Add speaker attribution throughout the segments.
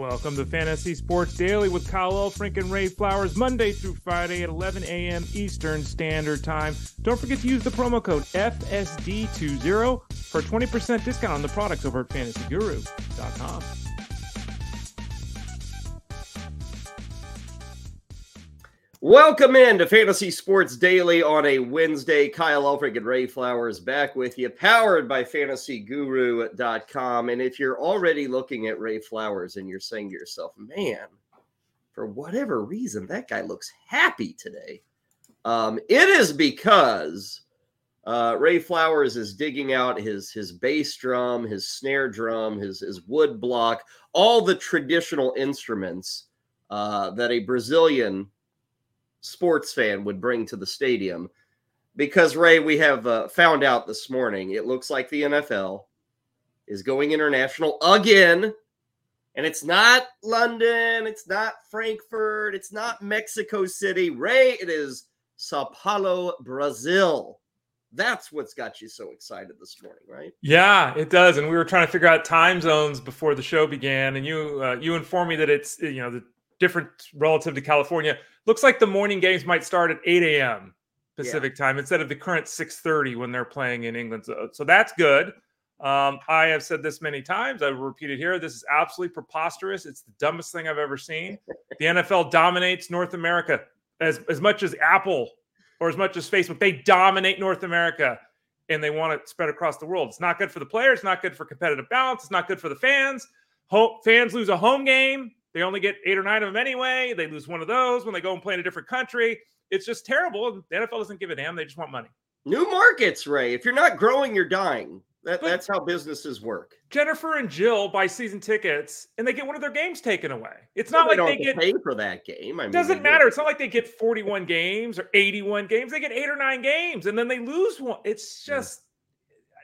Speaker 1: Welcome to Fantasy Sports Daily with Kyle Elfrink and Ray Flowers, Monday through Friday at 11 a.m. Eastern Standard Time. Don't forget to use the promo code FSD20 for a 20% discount on the products over at fantasyguru.com.
Speaker 2: Welcome in to Fantasy Sports Daily on a Wednesday. Kyle Elfrink and Ray Flowers back with you, powered by fantasyguru.com. And if you're already looking at Ray Flowers and you're saying to yourself, man, for whatever reason, that guy looks happy today, um, it is because uh, Ray Flowers is digging out his his bass drum, his snare drum, his his wood block, all the traditional instruments uh, that a Brazilian sports fan would bring to the stadium. Because, Ray, we have uh, found out this morning it looks like the NFL is going international again. And it's not London, it's not Frankfurt, it's not Mexico City. Ray, it is Sao Paulo, Brazil. That's what's got you so excited this morning, right?
Speaker 1: Yeah, it does. And we were trying to figure out time zones before the show began, and you uh, you informed me that it's you know the different relative to California. Looks like the morning games might start at 8 a.m. Pacific yeah. time instead of the current 6:30 when they're playing in England. So, so that's good. Um, I have said this many times. I've repeated here. This is absolutely preposterous. It's the dumbest thing I've ever seen. The NFL dominates North America as, as much as Apple or as much as Facebook. They dominate North America and they want it spread across the world. It's not good for the players. It's not good for competitive balance. It's not good for the fans. Home, fans lose a home game. They only get eight or nine of them anyway. They lose one of those when they go and play in a different country. It's just terrible. The NFL doesn't give a damn. They just want money.
Speaker 2: New markets, Ray. If you're not growing, you're dying. That, that's how businesses work.
Speaker 1: Jennifer and Jill buy season tickets, and they get one of their games taken away. It's not well, like they,
Speaker 2: get
Speaker 1: paid
Speaker 2: for that game.
Speaker 1: I mean, doesn't matter. It's not like they get 41 games or 81 games. They get eight or nine games, and then they lose one. It's just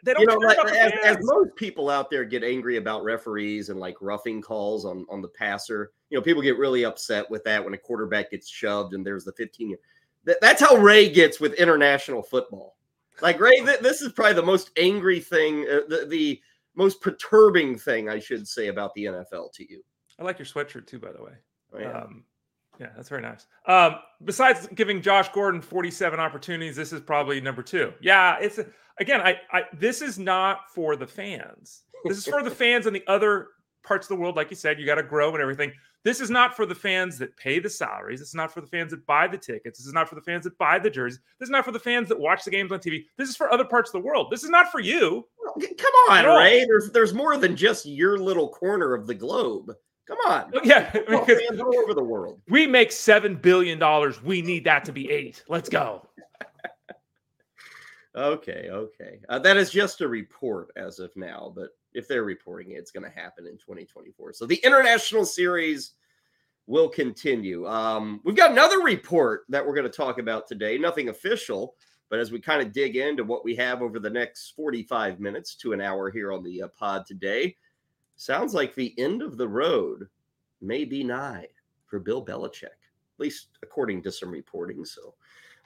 Speaker 1: they don't.
Speaker 2: You know, like, as, as, most people out there get angry about referees and like roughing calls on on the passer, you know, people get really upset with that when a quarterback gets shoved and there's the 15. That, that's how Ray gets with international football. Like Ray, th- this is probably the most angry thing, uh, the the most perturbing thing I should say about the NFL to you.
Speaker 1: I like your sweatshirt too, by the way. Oh, yeah. Um, yeah, that's very nice. Um, besides giving Josh Gordon 47 opportunities, this is probably number two. Yeah, it's a, again, I, I this is not for the fans. This is for the fans in the other parts of the world. Like you said, you got to grow and everything. This is not for the fans that pay the salaries. It's not for the fans that buy the tickets. This is not for the fans that buy the jerseys. This is not for the fans that watch the games on TV. This is for other parts of the world. This is not for you.
Speaker 2: Come on, Ray. There's there's more than just your little corner of the globe. Come on.
Speaker 1: Oh, yeah, because
Speaker 2: all over the world.
Speaker 1: We make seven billion dollars. We need that to be eight. Let's go.
Speaker 2: Okay, okay. Uh, that is just a report as of now, but if they're reporting it, it's going to happen in 2024. So the international series will continue. Um, we've got another report that we're going to talk about today. Nothing official, but as we kind of dig into what we have over the next 45 minutes to an hour here on the uh, pod today, sounds like the end of the road may be nigh for Bill Belichick, at least according to some reporting. So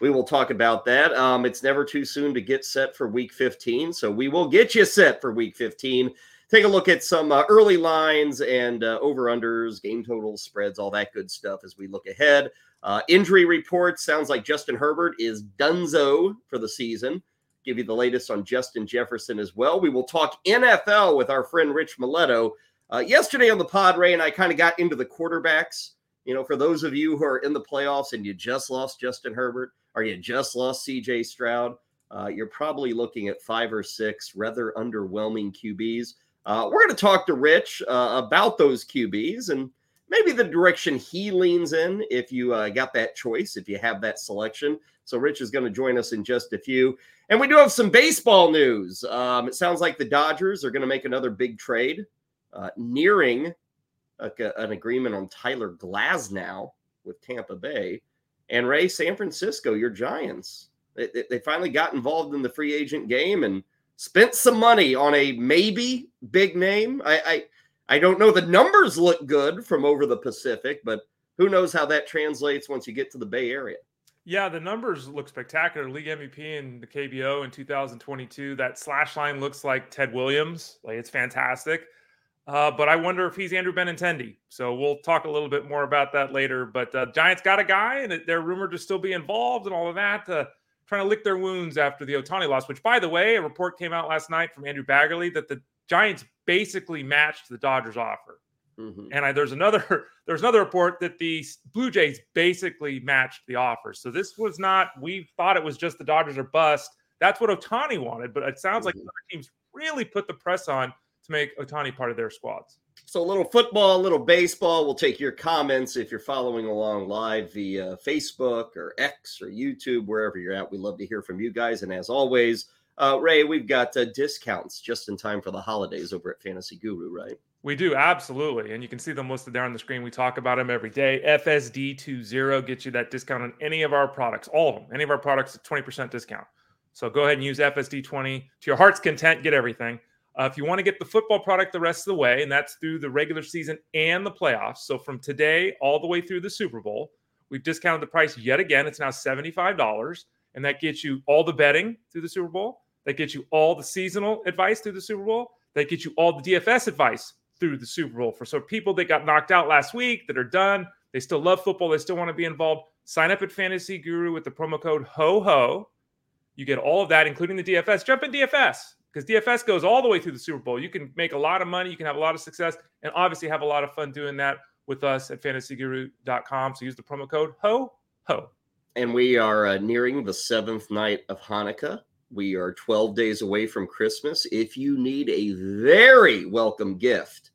Speaker 2: we will talk about that. Um, it's never too soon to get set for week 15. So we will get you set for week 15. Take a look at some uh, early lines and uh, over unders, game totals, spreads, all that good stuff as we look ahead. Uh, injury reports sounds like Justin Herbert is dunzo for the season. Give you the latest on Justin Jefferson as well. We will talk NFL with our friend Rich Maletto. Uh, yesterday on the pod, Ray and I kind of got into the quarterbacks. You know, for those of you who are in the playoffs and you just lost Justin Herbert, or you just lost CJ Stroud, uh, you're probably looking at five or six rather underwhelming QBs. Uh, we're going to talk to Rich uh, about those QBs and maybe the direction he leans in if you uh, got that choice, if you have that selection. So, Rich is going to join us in just a few. And we do have some baseball news. Um, it sounds like the Dodgers are going to make another big trade, uh, nearing a, an agreement on Tyler Glasnow with Tampa Bay. And Ray, San Francisco, your Giants, they, they finally got involved in the free agent game and spent some money on a maybe big name. I, I I don't know. The numbers look good from over the Pacific, but who knows how that translates once you get to the Bay Area.
Speaker 1: Yeah, the numbers look spectacular. League MVP in the KBO in 2022. That slash line looks like Ted Williams. Like it's fantastic. Uh, but I wonder if he's Andrew Benintendi. So we'll talk a little bit more about that later. But uh, Giants got a guy, and they're rumored to still be involved and all of that, uh, trying to lick their wounds after the Ohtani loss. Which, by the way, a report came out last night from Andrew Baggarly that the Giants basically matched the Dodgers offer. Mm-hmm. And I, there's another there's another report that the Blue Jays basically matched the offer. So this was not. We thought it was just the Dodgers are bust. That's what Ohtani wanted, but it sounds mm-hmm. like other teams really put the press on to make Ohtani part of their squads.
Speaker 2: So a little football, a little baseball. We'll take your comments if you're following along live via Facebook or X or YouTube, wherever you're at. We love to hear from you guys. And as always, uh, Ray, we've got uh, discounts just in time for the holidays over at Fantasy Guru, right?
Speaker 1: We do absolutely, and you can see them listed there on the screen. We talk about them every day. FSD20 gets you that discount on any of our products, all of them. Any of our products, a 20% discount. So go ahead and use FSD20 to your heart's content. Get everything. Uh, if you want to get the football product the rest of the way, and that's through the regular season and the playoffs. So from today all the way through the Super Bowl, we've discounted the price yet again. It's now $75, and that gets you all the betting through the Super Bowl. That gets you all the seasonal advice through the Super Bowl. That gets you all the DFS advice through the Super Bowl. For so people that got knocked out last week that are done, they still love football, they still want to be involved. Sign up at Fantasy Guru with the promo code HO HO. You get all of that, including the DFS. Jump in DFS because DFS goes all the way through the Super Bowl. You can make a lot of money, you can have a lot of success, and obviously have a lot of fun doing that with us at fantasyguru.com. So use the promo code HO HO.
Speaker 2: And we are uh, nearing the seventh night of Hanukkah. We are 12 days away from Christmas. If you need a very welcome gift,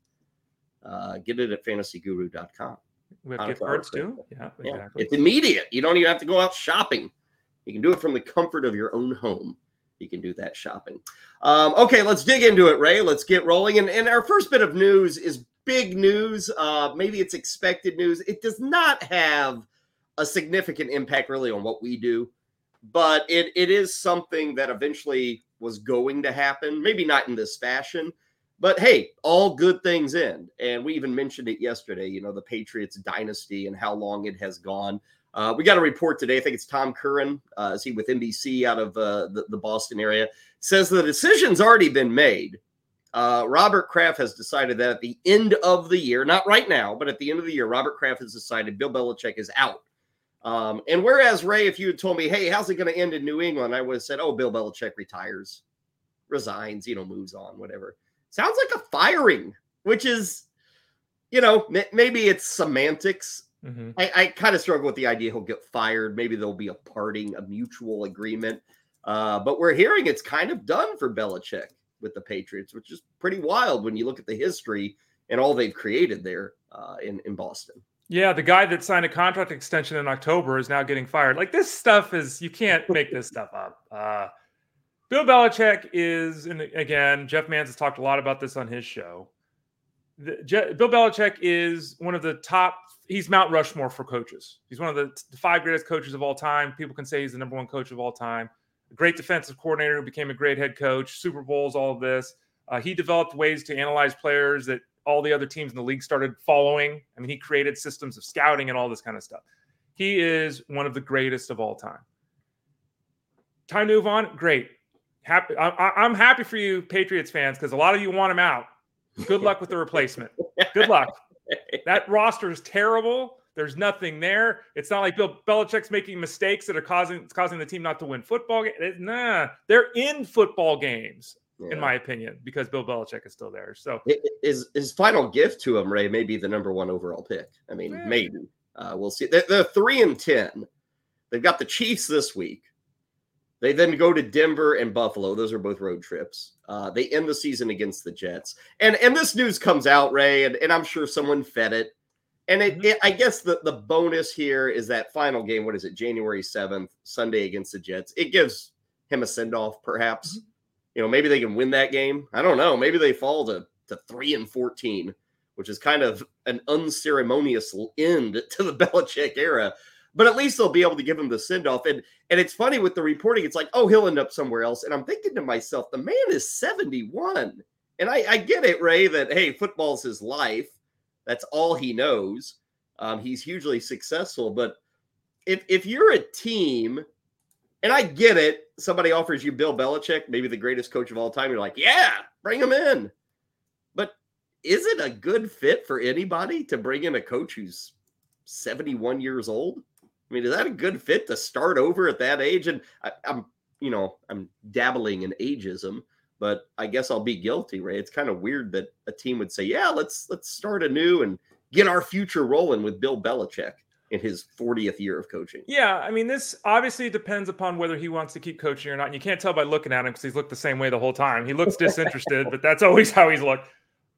Speaker 2: uh, get it at fantasyguru.com.
Speaker 1: We have gift cards too.
Speaker 2: Yeah, exactly. Yeah. It's immediate. You don't even have to go out shopping. You can do it from the comfort of your own home. You can do that shopping. Um, okay, let's dig into it, Ray. Let's get rolling. And, and our first bit of news is big news. Uh, maybe it's expected news. It does not have a significant impact really on what we do, but it, it is something that eventually was going to happen. Maybe not in this fashion, but hey, all good things end. And we even mentioned it yesterday, you know, the Patriots dynasty and how long it has gone. Uh, we got a report today. I think it's Tom Curran, uh, is he with NBC out of uh, the, the, Boston area, says the decision's already been made. Uh, Robert Kraft has decided that at the end of the year, not right now, but at the end of the year, Robert Kraft has decided Bill Belichick is out. Um, and whereas Ray, if you had told me, hey, how's it going to end in New England, I would have said, oh, Bill Belichick retires, resigns, you know, moves on, whatever. Sounds like a firing, which is, you know, maybe it's semantics. Mm-hmm. I, I kind of struggle with the idea he'll get fired. Maybe there'll be a parting, a mutual agreement. Uh, but we're hearing it's kind of done for Belichick with the Patriots, which is pretty wild when you look at the history and all they've created there uh, in in Boston.
Speaker 1: Yeah, the guy that signed a contract extension in October is now getting fired. Like this stuff is you can't make this stuff up. Uh, Bill Belichick is, and again, Jeff Mans has talked a lot about this on his show. The, Je- Bill Belichick is one of the top. He's Mount Rushmore for coaches. He's one of the, five greatest coaches of all time. People can say he's the number one coach of all time. A great defensive coordinator who became a great head coach. Super Bowls, all of this. Uh, he developed ways to analyze players that all the other teams in the league started following. I mean, he created systems of scouting and all this kind of stuff. He is one of the greatest of all time. Time to move on. Great. Happy. I, am happy for you, Patriots fans, because a lot of you want him out. Good luck with the replacement. Good luck. That roster is terrible. There's nothing there. It's not like Bill Belichick's making mistakes that are causing causing the team not to win football games. Nah, they're in football games, yeah. in my opinion, because Bill Belichick is still there. So
Speaker 2: his his final gift to him, Ray, may be the number one overall pick. I mean, yeah. maybe uh, we'll see. They're, they're three and ten. They've got the Chiefs this week. They then go to Denver and Buffalo. Those are both road trips. Uh, they end the season against the Jets. And and this news comes out, Ray, and, and I'm sure someone fed it. And it, mm-hmm. it, I guess the, the bonus here is that final game. What is it? January 7th, Sunday against the Jets. It gives him a send off, perhaps. Mm-hmm. You know, maybe they can win that game. I don't know. Maybe they fall to, to 3 and 14, which is kind of an unceremonious end to the Belichick era but at least they'll be able to give him the send off. And and it's funny with the reporting, it's like, oh, he'll end up somewhere else. And I'm thinking to myself, the man is 71. And I, I get it, Ray, that hey, football's his life. That's all he knows. Um, he's hugely successful. But if if you're a team, and I get it, somebody offers you Bill Belichick, maybe the greatest coach of all time, you're like, yeah, bring him in. But is it a good fit for anybody to bring in a coach who's 71 years old? I mean, is that a good fit to start over at that age? And I, am you know, I'm dabbling in ageism, but I guess I'll be guilty, right? It's kind of weird that a team would say, "Yeah, let's let's start anew and get our future rolling with Bill Belichick." in his 40th year of coaching.
Speaker 1: Yeah, I mean, this obviously depends upon whether he wants to keep coaching or not. And you can't tell by looking at him because he's looked the same way the whole time. He looks disinterested, but that's always how he's looked.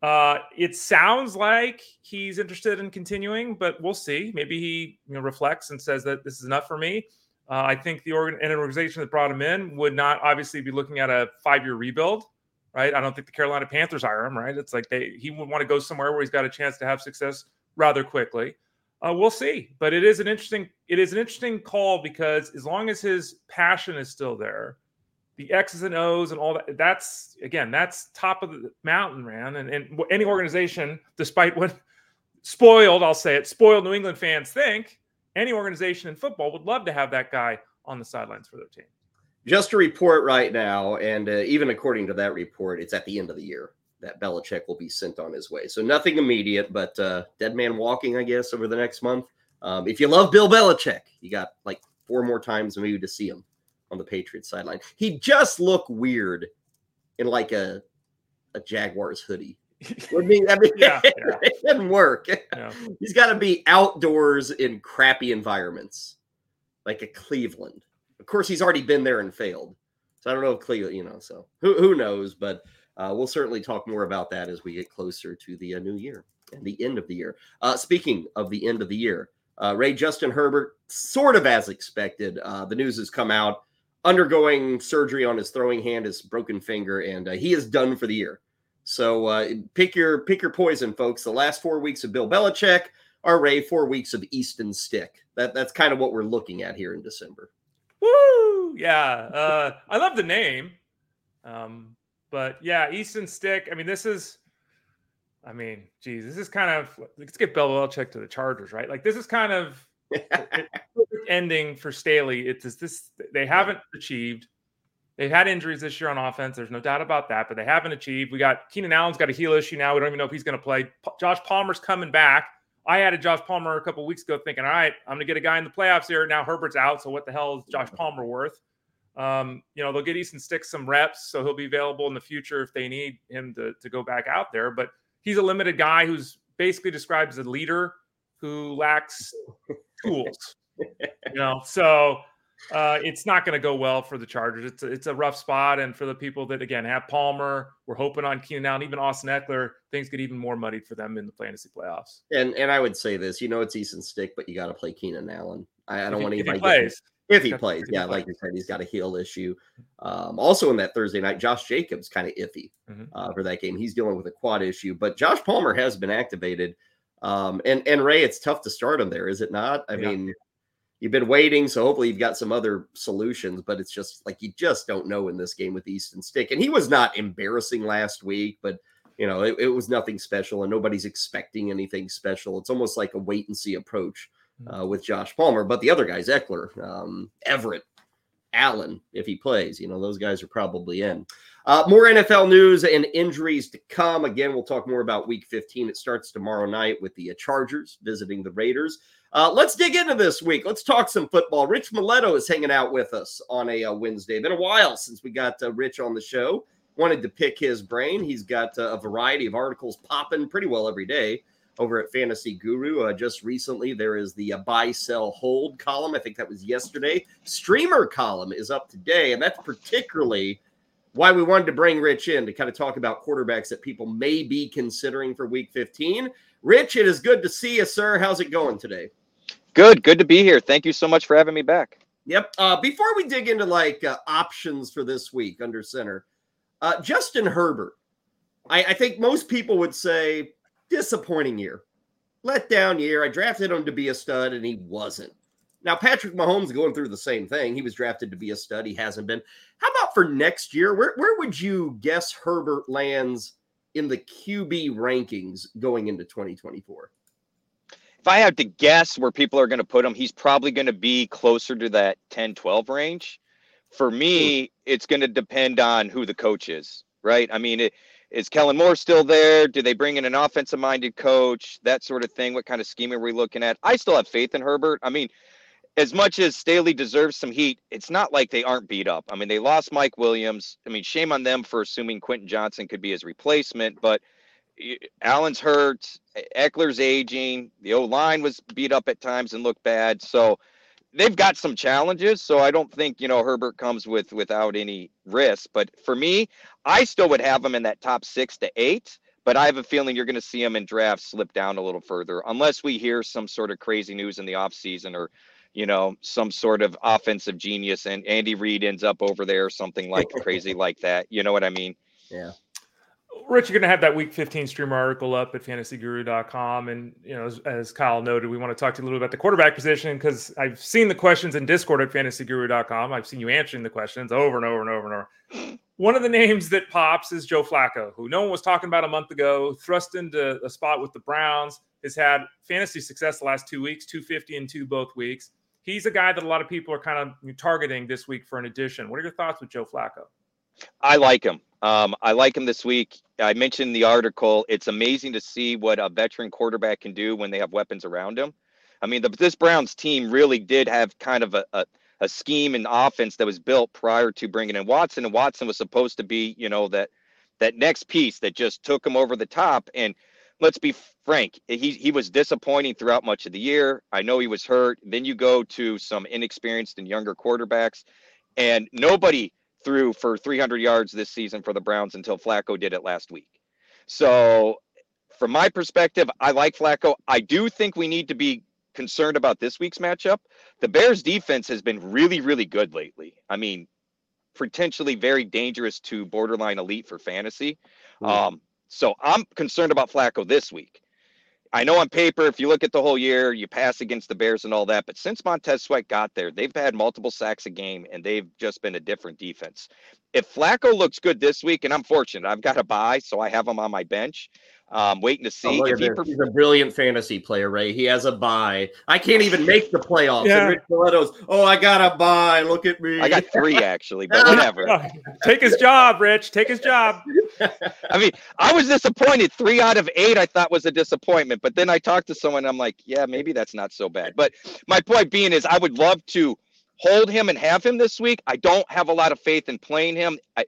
Speaker 1: Uh, it sounds like he's interested in continuing, but we'll see. Maybe he you know, reflects and says that this is enough for me. Uh, I think the organ- an organization that brought him in would not obviously be looking at a five-year rebuild, right? I don't think the Carolina Panthers hire him, right? It's like they he would want to go somewhere where he's got a chance to have success rather quickly. Uh, we'll see, but it is an interesting it is an interesting call because as long as his passion is still there, the X's and O's and all that. That's again, that's top of the mountain, man. And, and any organization, despite what spoiled, I'll say it, spoiled New England fans think, any organization in football would love to have that guy on the sidelines for their team.
Speaker 2: Just a report right now, and uh, even according to that report, it's at the end of the year that Belichick will be sent on his way. So nothing immediate, but uh, dead man walking, I guess, over the next month. Um, if you love Bill Belichick, you got like four more times maybe to see him on the Patriots sideline. He just looked weird in like a a Jaguars hoodie. I mean, I mean yeah, yeah. it doesn't work. Yeah. He's got to be outdoors in crappy environments, like a Cleveland. Of course, he's already been there and failed. So I don't know if Cleveland, you know, so who, who knows? But uh, we'll certainly talk more about that as we get closer to the uh, new year and the end of the year. Uh, speaking of the end of the year, uh, Ray Justin Herbert, sort of as expected. Uh, the news has come out undergoing surgery on his throwing hand, his broken finger, and uh, he is done for the year. So uh, pick your pick your poison, folks. The last four weeks of Bill Belichick are Ray four weeks of Easton Stick. That that's kind of what we're looking at here in December.
Speaker 1: Woo! Yeah, uh, I love the name, um, but yeah, Easton Stick. I mean, this is. I mean, geez, this is kind of let's get Bill Belichick to the Chargers, right? Like this is kind of ending for Staley. It's this they haven't achieved. They've had injuries this year on offense. There's no doubt about that, but they haven't achieved. We got Keenan Allen's got a heel issue now. We don't even know if he's going to play. P- Josh Palmer's coming back. I added Josh Palmer a couple weeks ago, thinking, all right, I'm going to get a guy in the playoffs here. Now Herbert's out, so what the hell is Josh Palmer worth? Um, you know, they'll get Easton Sticks some reps, so he'll be available in the future if they need him to, to go back out there. But he's a limited guy who's basically described as a leader who lacks tools. you know, so uh, it's not going to go well for the Chargers. It's a, it's a rough spot, and for the people that again have Palmer, we're hoping on Keenan Allen, even Austin Ekeler, things get even more muddied for them in the fantasy playoffs.
Speaker 2: And and I would say this, you know, it's Easton Stick, but you got to play Keenan Allen. I, I don't want
Speaker 1: anybody
Speaker 2: if
Speaker 1: he plays.
Speaker 2: If he plays, yeah, like you said, he's got a heel issue. Um, also, in that Thursday night, Josh Jacobs kind of iffy mm-hmm. uh, for that game. He's dealing with a quad issue, but Josh Palmer has been activated. Um, and and Ray, it's tough to start him there, is it not? I yeah. mean, you've been waiting, so hopefully you've got some other solutions, but it's just like you just don't know in this game with Easton Stick. And he was not embarrassing last week, but you know, it, it was nothing special and nobody's expecting anything special. It's almost like a wait and see approach mm. uh, with Josh Palmer. But the other guys, Ekeler, um, Everett, Allen, if he plays, you know, those guys are probably in. Uh, more NFL news and injuries to come. Again, we'll talk more about week 15. It starts tomorrow night with the uh, Chargers visiting the Raiders. Uh, let's dig into this week. Let's talk some football. Rich Maletto is hanging out with us on a, a uh, Wednesday. Been a while since we got uh, Rich on the show. Wanted to pick his brain. He's got uh, a variety of articles popping pretty well every day over at Fantasy Guru. Uh, just recently, there is the uh, buy, sell, hold column. I think that was yesterday. Streamer column is up today, and that's particularly why we wanted to bring Rich in to kind of talk about quarterbacks that people may be considering for week 15. Rich, it is good to see you, sir. How's it going today?
Speaker 3: Good. Good to be here. Thank you so much for having me back.
Speaker 2: Yep. Uh, before we dig into like uh, options for this week under center, uh, Justin Herbert, I, I think most people would say disappointing year, let down year. I drafted him to be a stud and he wasn't. Now, Patrick Mahomes going through the same thing. He was drafted to be a stud. He hasn't been. How about for next year? Where, where would you guess Herbert lands in the QB rankings going into 2024?
Speaker 3: If I had to guess where people are going to put him, he's probably going to be closer to that 10 12 range. For me, it's going to depend on who the coach is, right? I mean, it, is Kellen Moore still there? Do they bring in an offensive minded coach? That sort of thing. What kind of scheme are we looking at? I still have faith in Herbert. I mean, as much as Staley deserves some heat, it's not like they aren't beat up. I mean, they lost Mike Williams. I mean, shame on them for assuming Quentin Johnston could be his replacement, but Allen's hurt, Ekeler's aging, the O line was beat up at times and looked bad. So they've got some challenges. So I don't think, you know, Herbert comes with without any risk. But for me, I still would have him in that top six to eight. But I have a feeling you're going to see him in drafts slip down a little further unless we hear some sort of crazy news in the offseason or you know, some sort of offensive genius and Andy Reid ends up over there or something like crazy like that. You know what I mean?
Speaker 2: Yeah.
Speaker 1: Rich, you're going to have that week 15 streamer article up at fantasyguru.com. And, you know, as, as, Kyle noted, we want to talk to you a little bit about the quarterback position because I've seen the questions in Discord at fantasyguru.com. I've seen you answering the questions over and over and over and over. One of the names that pops is Joe Flacco, who no one was talking about a month ago, thrust into a spot with the Browns, has had fantasy success the last two weeks, 250 and two both weeks he's a guy that a lot of people are kind of targeting this week for an addition. What are your thoughts with Joe Flacco?
Speaker 3: I like him. Um, I like him this week. I mentioned the article. It's amazing to see what a veteran quarterback can do when they have weapons around him. I mean, the, this Browns team really did have kind of a, a, a scheme and offense that was built prior to bringing in Watson, and Watson was supposed to be, you know, that that next piece that just took him over the top. And let's be frank, he he was disappointing throughout much of the year. I know he was hurt. Then you go to some inexperienced and younger quarterbacks, and nobody threw for 300 yards this season for the Browns until Flacco did it last week. So, from my perspective, I like Flacco. I do think we need to be concerned about this week's matchup. The Bears defense has been really, really good lately. I mean, potentially very dangerous to borderline elite for fantasy. Mm. Um, so I'm concerned about Flacco this week. I know on paper, if you look at the whole year, you pass against the Bears and all that. But since Montez Sweat got there, they've had multiple sacks a game and they've just been a different defense. If Flacco looks good this week, and I'm fortunate, I've got a buy, so I have him on my bench. Um, waiting to see.
Speaker 2: Oh, if he He's a brilliant fantasy player, Ray. He has a buy. I can't even make the playoffs. Yeah. And Rich Maletto's, oh, I got a buy. Look at me.
Speaker 3: I got three actually, but whatever.
Speaker 1: Take his job, Rich. Take his job.
Speaker 3: I mean, I was disappointed. Three out of eight I thought was a disappointment. But then I talked to someone, I'm like, yeah, maybe that's not so bad. But my point being is I would love to hold him and have him this week. I don't have a lot of faith in playing him. I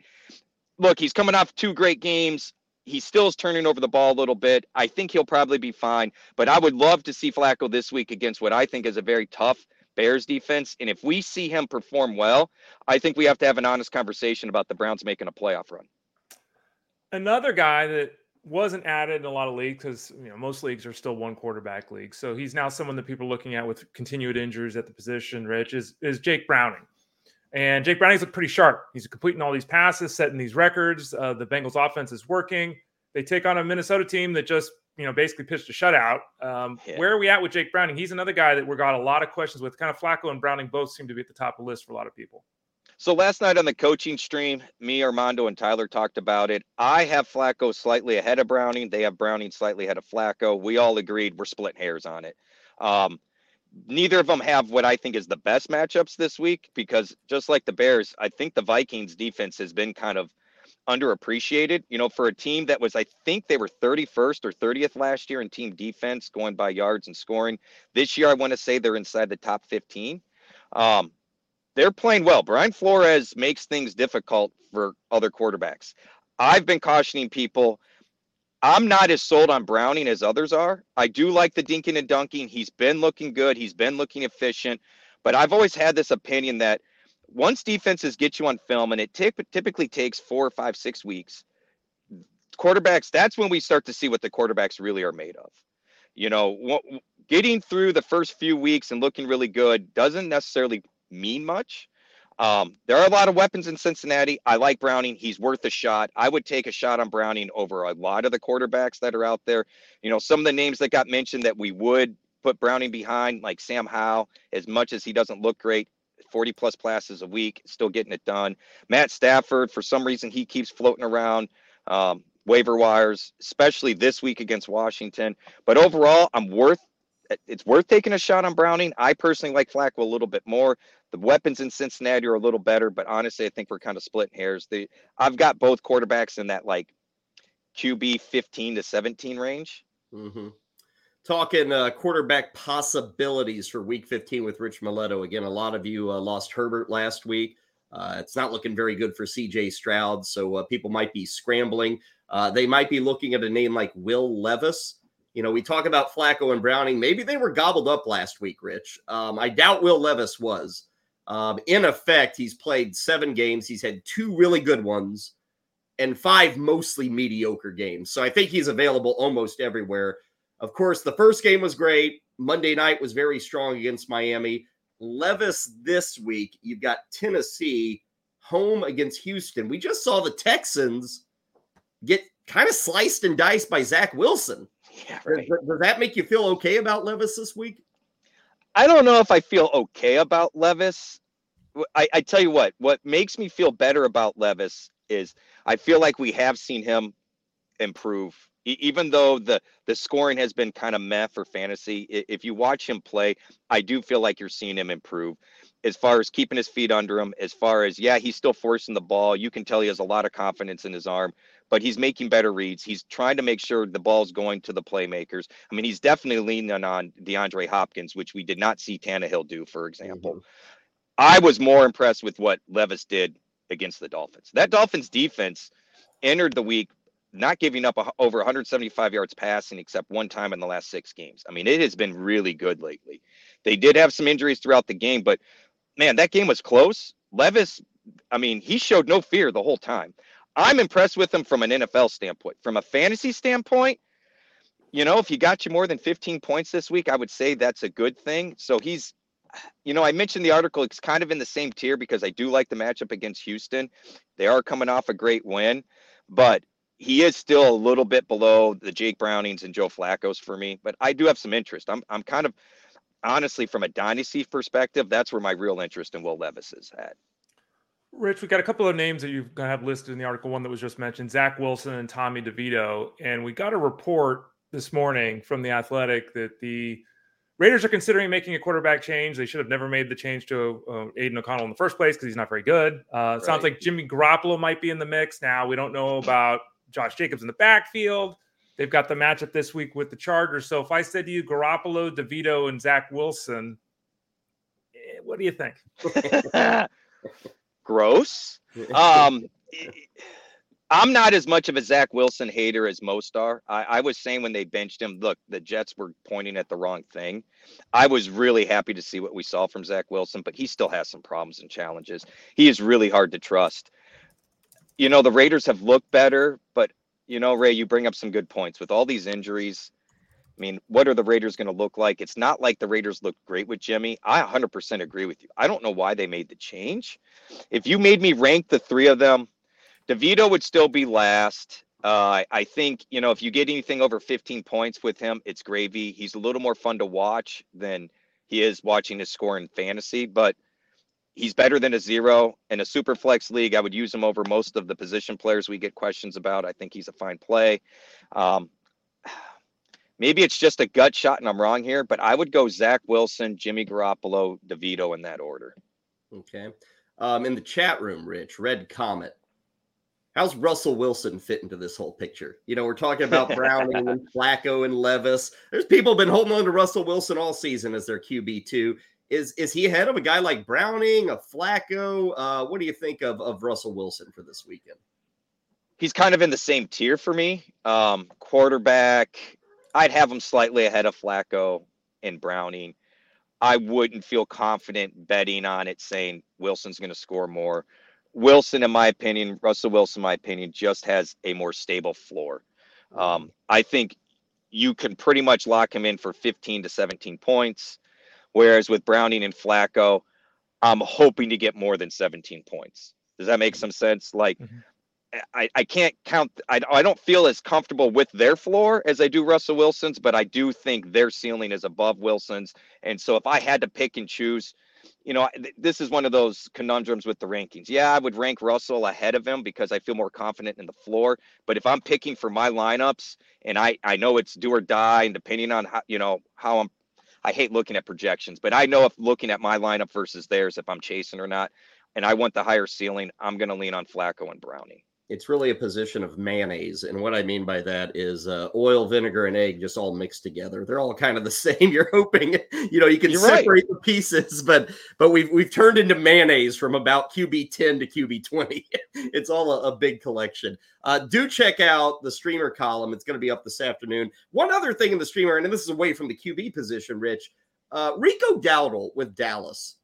Speaker 3: look, he's coming off two great games he still is turning over the ball a little bit. I think he'll probably be fine, but I would love to see Flacco this week against what I think is a very tough Bears defense. And if we see him perform well, I think we have to have an honest conversation about the Browns making a playoff run.
Speaker 1: Another guy that wasn't added in a lot of leagues because you know most leagues are still one quarterback leagues. So he's now someone that people are looking at with continued injuries at the position. Rich is is Jake Browning. And Jake Browning's looked pretty sharp. He's completing all these passes, setting these records. Uh, the Bengals offense is working. They take on a Minnesota team that just, you know, basically pitched a shutout. Um, yeah. Where are we at with Jake Browning? He's another guy that we got a lot of questions with. Kind of Flacco and Browning both seem to be at the top of the list for a lot of people.
Speaker 3: So last night on the coaching stream, me, Armando, and Tyler talked about it. I have Flacco slightly ahead of Browning. They have Browning slightly ahead of Flacco. We all agreed we're splitting hairs on it. Um, neither of them have what I think is the best matchups this week because just like the Bears, I think the Vikings defense has been kind of underappreciated. You know, for a team that was, I think they were 31st or 30th last year in team defense, going by yards and scoring. This year, I want to say they're inside the top 15. Um, they're playing well. Brian Flores makes things difficult for other quarterbacks. I've been cautioning people I'm not as sold on Browning as others are. I do like the dinking and dunking. He's been looking good. He's been looking efficient. But I've always had this opinion that once defenses get you on film, and it t- typically takes four, five, six weeks, quarterbacks, that's when we start to see what the quarterbacks really are made of. You know, getting through the first few weeks and looking really good doesn't necessarily mean much. Um, there are a lot of weapons in Cincinnati. I like Browning. He's worth a shot. I would take a shot on Browning over a lot of the quarterbacks that are out there. You know, some of the names that got mentioned that we would put Browning behind, like Sam Howell, as much as he doesn't look great, 40 plus passes a week, still getting it done. Matt Stafford, for some reason, he keeps floating around um, waiver wires, especially this week against Washington. But overall, I'm worth it's worth taking a shot on Browning. I personally like Flacco a little bit more. The weapons in Cincinnati are a little better, but honestly, I think we're kind of splitting hairs. The I've got both quarterbacks in that like QB 15 to 17 range.
Speaker 2: Mm-hmm. Talking uh, quarterback possibilities for Week 15 with Rich Maletto. Again, a lot of you uh, lost Herbert last week. Uh, it's not looking very good for CJ Stroud, so uh, people might be scrambling. Uh, they might be looking at a name like Will Levis. You know, we talk about Flacco and Browning. Maybe they were gobbled up last week, Rich. Um, I doubt Will Levis was. Um, in effect, he's played seven games. He's had two really good ones and five mostly mediocre games. So I think he's available almost everywhere. Of course, the first game was great. Monday night was very strong against Miami. Levis this week, you've got Tennessee home against Houston. We just saw the Texans get kind of sliced and diced by Zach Wilson. Yeah, right. does, does that make you feel okay about Levis this week?
Speaker 3: I don't know if I feel okay about Levis. I, I tell you what, what makes me feel better about Levis is I feel like we have seen him improve. even though the the scoring has been kind of meh for fantasy, if you watch him play, I do feel like you're seeing him improve. As far as keeping his feet under him, as far as yeah, he's still forcing the ball. You can tell he has a lot of confidence in his arm, but he's making better reads. He's trying to make sure the ball's going to the playmakers. I mean, he's definitely leaning on DeAndre Hopkins, which we did not see Tannehill do, for example. Mm-hmm. I was more impressed with what Levis did against the Dolphins. That Dolphins defense entered the week not giving up a, over 175 yards passing except one time in the last six games. I mean, it has been really good lately. They did have some injuries throughout the game, but man, that game was close. Levis, I mean, he showed no fear the whole time. I'm impressed with him from an NFL standpoint. From a fantasy standpoint, you know, if he got you more than 15 points this week, I would say that's a good thing. So he's you know, I mentioned the article. It's kind of in the same tier because I do like the matchup against Houston. They are coming off a great win, but he is still a little bit below the Jake Brownings and Joe Flacco's for me. But I do have some interest. I'm I'm kind of honestly from a dynasty perspective, that's where my real interest in Will Levis is at.
Speaker 1: Rich, we've got a couple of names that you've have listed in the article. One that was just mentioned, Zach Wilson and Tommy DeVito, and we got a report this morning from the Athletic that the Raiders are considering making a quarterback change. They should have never made the change to uh, Aidan O'Connell in the first place because he's not very good. Uh, right. Sounds like Jimmy Garoppolo might be in the mix now. We don't know about Josh Jacobs in the backfield. They've got the matchup this week with the Chargers. So if I said to you Garoppolo, DeVito, and Zach Wilson, eh, what do you think?
Speaker 3: Gross. Um, I'm not as much of a Zach Wilson hater as most are. I, I, was saying when they benched him, look, the Jets were pointing at the wrong thing. I was really happy to see what we saw from Zach Wilson, but he still has some problems and challenges. He is really hard to trust. You know, the Raiders have looked better, but you know, Ray, you bring up some good points with all these injuries. I mean, what are the Raiders going to look like? It's not like the Raiders looked great with Jimmy. I 100% agree with you. I don't know why they made the change. If you made me rank the three of them, DeVito would still be last. Uh, I think you know if you get anything over 15 points with him, it's gravy. He's a little more fun to watch than he is watching his score in fantasy, but he's better than a zero in a super flex league. I would use him over most of the position players we get questions about. I think he's a fine play. Um, maybe it's just a gut shot and I'm wrong here, but I would go Zach Wilson, Jimmy Garoppolo, DeVito in that order.
Speaker 2: Okay. Um, in the chat room, Rich, Red Comet how's Russell Wilson fit into this whole picture? You know, we're talking about Browning and Flacco and Levis. There's people been holding on to Russell Wilson all season as their QB two. Is is he ahead of a guy like Browning, a Flacco? Uh, what do you think of of Russell Wilson for this weekend?
Speaker 3: He's kind of in the same tier for me. Um, quarterback, I'd have him slightly ahead of Flacco and Browning. I wouldn't feel confident betting on it, saying Wilson's going to score more. Wilson, in my opinion, Russell Wilson, in my opinion, just has a more stable floor. Um, I think you can pretty much lock him in for 15 to 17 points. Whereas with Browning and Flacco, I'm hoping to get more than 17 points. Does that make some sense? Like, mm-hmm. I, I can't count. I, I don't feel as comfortable with their floor as I do Russell Wilson's, but I do think their ceiling is above Wilson's. And so if I had to pick and choose, you know, this is one of those conundrums with the rankings. Yeah, I would rank Russell ahead of him because I feel more confident in the floor. But if I'm picking for my lineups and I, I know it's do or die, and depending on how, you know, how I'm, I hate looking at projections, but I know if looking at my lineup versus theirs, if I'm chasing or not, and I want the higher ceiling, I'm going to lean on Flacco and Browning.
Speaker 2: It's really a position of mayonnaise. And what I mean by that is uh, oil, vinegar, and egg just all mixed together. They're all kind of the same. You're hoping, you know, you can You're separate right. the pieces, but but we've we've turned into mayonnaise from about QB 10 to QB 20. it's all a, a big collection. Uh, do check out the streamer column. It's going to be up this afternoon. One other thing in the streamer, and this is away from the QB position, Rich. Uh, Rico Dowdle with Dallas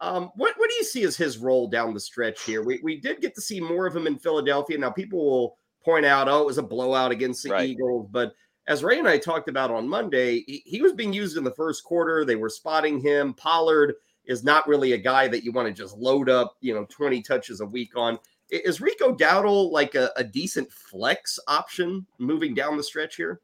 Speaker 2: um, what what do you see as his role down the stretch here? We we did get to see more of him in Philadelphia. Now people will point out, oh, it was a blowout against the right. Eagles, but as Ray and I talked about on Monday, he, he, was being used in the first quarter. They were spotting him. Pollard is not really a guy that you want to just load up, you know, 20 touches a week on. Is Rico Dowdle like a, a decent flex option moving down the stretch here?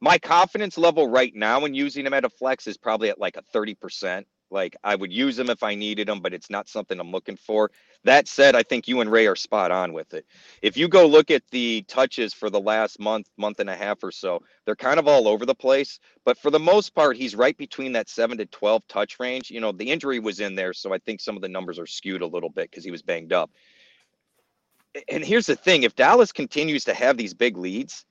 Speaker 3: My confidence level right now in using him at a flex is probably at like a 30%. Like I would use them if I needed them, but it's not something I'm looking for. That said, I think you and Ray are spot on with it. If you go look at the touches for the last month, month and a half or so, they're kind of all over the place. But for the most part, he's right between that seven to 12 touch range. You know, the injury was in there. So I think some of the numbers are skewed a little bit because he was banged up. And here's the thing if Dallas continues to have these big leads,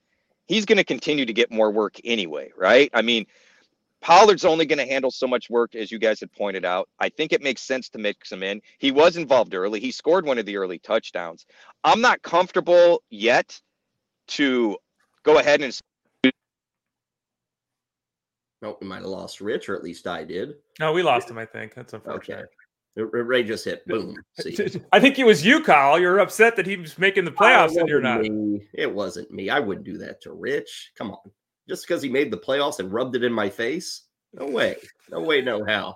Speaker 3: he's going to continue to get more work anyway, right? I mean, Pollard's only going to handle so much work, as you guys had pointed out. I think it makes sense to mix him in. He was involved early. He scored one of the early touchdowns. I'm not comfortable yet to go ahead and.
Speaker 2: Nope, we might have lost Rich, or at least I did.
Speaker 1: No, we lost him. I think that's unfortunate.
Speaker 2: Okay. Ray just hit boom.
Speaker 1: See. I think it was you, Kyle. You're upset that he was making the playoffs and you're not.
Speaker 2: Me. It wasn't me. I wouldn't do that to Rich. Come on just because he made the playoffs and rubbed it in my face? No way. No way, no how.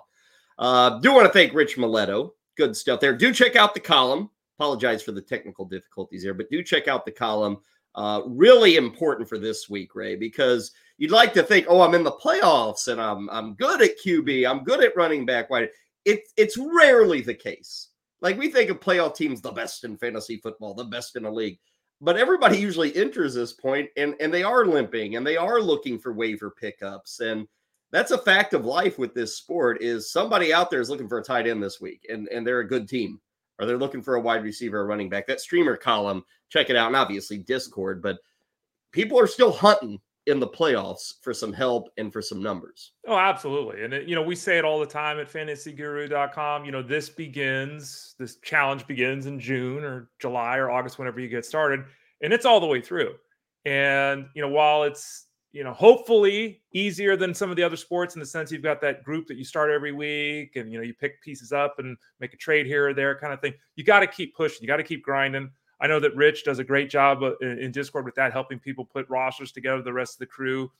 Speaker 2: Uh, do want to thank Rich Maletto. Good stuff there. Do check out the column. Apologize for the technical difficulties here, but do check out the column. Uh, really important for this week, Ray, because you'd like to think, oh, I'm in the playoffs and I'm I'm good at QB, I'm good at running back. Wide. It, it's rarely the case. Like we think of playoff teams the best in fantasy football, the best in the league but everybody usually enters this point and and they are limping and they are looking for waiver pickups and that's a fact of life with this sport is somebody out there is looking for a tight end this week and and they're a good team or they're looking for a wide receiver or running back that streamer column check it out and obviously discord but people are still hunting in the playoffs for some help and for some numbers.
Speaker 1: Oh, absolutely. And, it, you know, we say it all the time at fantasyguru.com. You know, this begins, this challenge begins in June or July or August, whenever you get started, and it's all the way through. And, you know, while it's, you know, hopefully easier than some of the other sports in the sense you've got that group that you start every week and, you know, you pick pieces up and make a trade here or there kind of thing. You got to keep pushing, you got to keep grinding. I know that Rich does a great job uh, in Discord with that, helping people put rosters together, the rest of the crew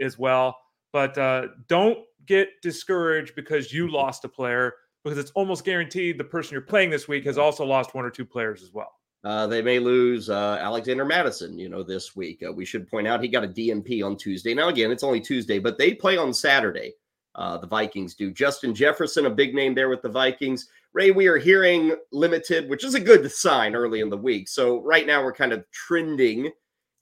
Speaker 1: as well. But uh, don't get discouraged because you lost a player, because it's almost guaranteed the person you're playing this week has also lost one or two players as well.
Speaker 2: Uh, they may lose uh, Alexander Mattison, you know, this week. Uh, we should point out he got a DNP on Tuesday. Now, again, it's only Tuesday, but they play on Saturday. Uh, the Vikings do. Justin Jefferson, a big name there with the Vikings. Ray, we are hearing limited, which is a good sign early in the week. So right now we're kind of trending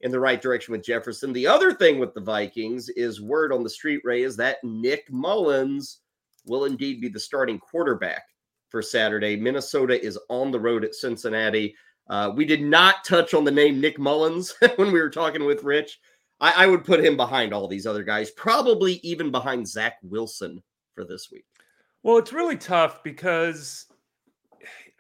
Speaker 2: in the right direction with Jefferson. The other thing with the Vikings is word on the street, Ray, is that Nick Mullens will indeed be the starting quarterback for Saturday. Minnesota is on the road at Cincinnati. Uh, we did not touch on the name Nick Mullens when we were talking with Rich. I, I would put him behind all these other guys, probably even behind Zach Wilson for this week.
Speaker 1: Well, it's really tough because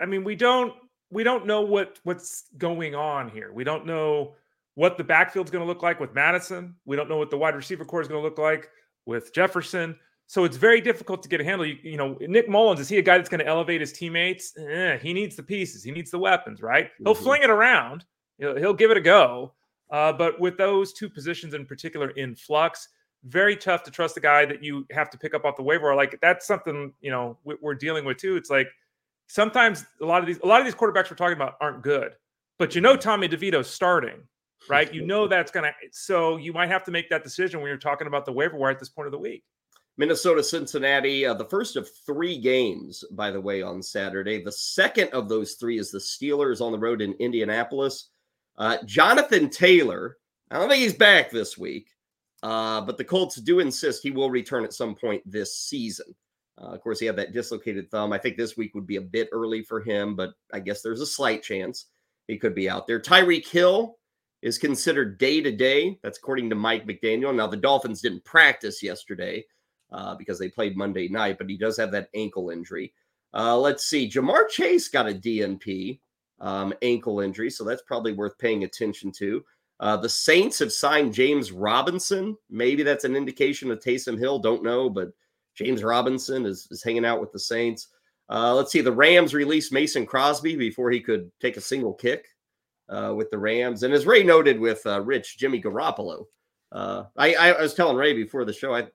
Speaker 1: I mean, we don't we don't know what what's going on here. We don't know what the backfield's going to look like with Mattison. We don't know what the wide receiver core is going to look like with Jefferson. So it's very difficult to get a handle. You, you know, Nick Mullens is he a guy that's going to elevate his teammates? Eh, he needs the pieces. He needs the weapons, right? He'll mm-hmm. fling it around. He'll, he'll give it a go. Uh, but with those two positions in particular in flux, very tough to trust a guy that you have to pick up off the waiver. Like that's something you know we're dealing with too. It's like sometimes a lot of these a lot of these quarterbacks we're talking about aren't good, but you know Tommy DeVito's starting, right? You know that's gonna. So you might have to make that decision when you're talking about the waiver wire at this point of the week.
Speaker 2: Minnesota, Cincinnati, uh, the first of three games, by the way, on Saturday. The second of those three is the Steelers on the road in Indianapolis. Uh, Jonathan Taylor, I don't think he's back this week. Uh, but the Colts do insist he will return at some point this season. Uh, of course, he had that dislocated thumb. I think this week would be a bit early for him, but I guess there's a slight chance. he could be out there. Tyreek Hill is considered day to day. That's according to Mike McDaniel. Now, the Dolphins didn't practice yesterday uh, because they played Monday night, but he does have that ankle injury. Uh, let's see. Ja'Marr Chase got a DNP um, ankle injury, so that's probably worth paying attention to. Uh, the Saints have signed James Robinson. Maybe that's an indication of Taysom Hill. Don't know, but James Robinson is, is hanging out with the Saints. Uh, let's see. The Rams released Mason Crosby before he could take a single kick uh, with the Rams. And as Ray noted with uh, Rich, Jimmy Garoppolo. Uh, I, I, was telling Ray before the show, I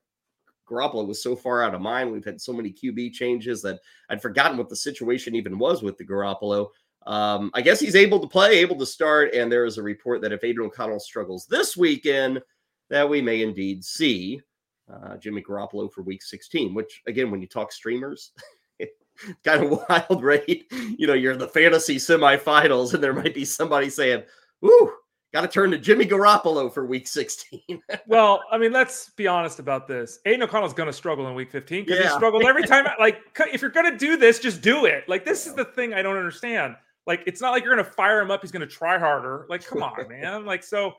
Speaker 2: Garoppolo was so far out of mind. We've had so many QB changes that I'd forgotten what the situation even was with the Garoppolo. Um, I guess he's able to play, able to start, and there is a report that if Aidan O'Connell struggles this weekend, that we may indeed see uh, Jimmy Garoppolo for Week 16. Which, again, when you talk streamers, kind of wild, right? You know, you're in the fantasy semifinals, and there might be somebody saying, "Ooh, got to turn to Jimmy Garoppolo for Week 16."
Speaker 1: well, I mean, let's be honest about this. Aidan O'Connell's going to struggle in Week 15 because yeah. he struggled every time. like, if you're going to do this, just do it. Like, this is the thing I don't understand. Like, it's not like you're going to fire him up. He's going to try harder. Like, come on, man. Like, so.